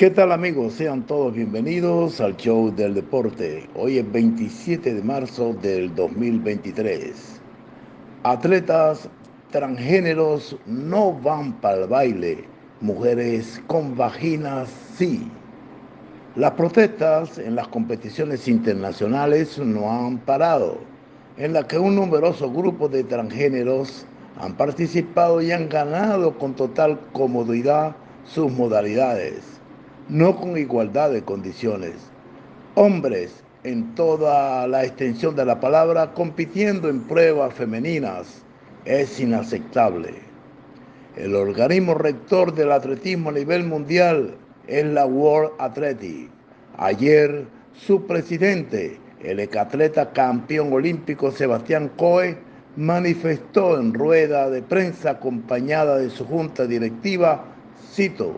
¿Qué tal amigos? Sean todos bienvenidos al show del deporte. Hoy es 27 de marzo del 2023. Atletas transgéneros no van para el baile. Mujeres con vaginas sí. Las protestas en las competiciones internacionales no han parado, en las que un numeroso grupo de transgéneros han participado y han ganado con total comodidad sus modalidades no con igualdad de condiciones. Hombres en toda la extensión de la palabra compitiendo en pruebas femeninas es inaceptable. El organismo rector del atletismo a nivel mundial es la World Athletic. Ayer su presidente, el ecatleta campeón olímpico Sebastián Coe, manifestó en rueda de prensa acompañada de su junta directiva, cito,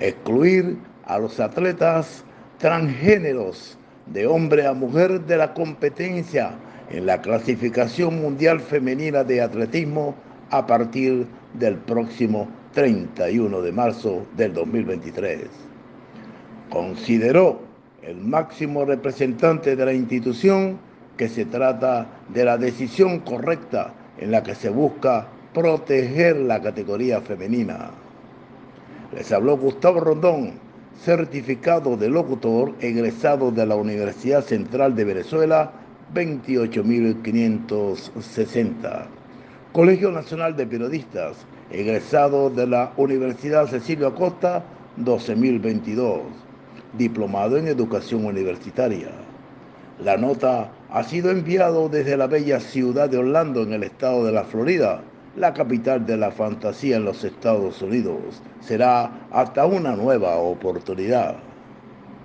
excluir a los atletas transgéneros de hombre a mujer de la competencia en la clasificación mundial femenina de atletismo a partir del próximo 31 de marzo del 2023. Consideró el máximo representante de la institución que se trata de la decisión correcta en la que se busca proteger la categoría femenina. Les habló Gustavo Rondón, certificado de locutor, egresado de la Universidad Central de Venezuela, 28560. Colegio Nacional de Periodistas, egresado de la Universidad Cecilio Acosta, 12022. Diplomado en Educación Universitaria. La nota ha sido enviado desde la bella ciudad de Orlando, en el estado de la Florida, la capital de la fantasía en los Estados Unidos. Será hasta una nueva oportunidad.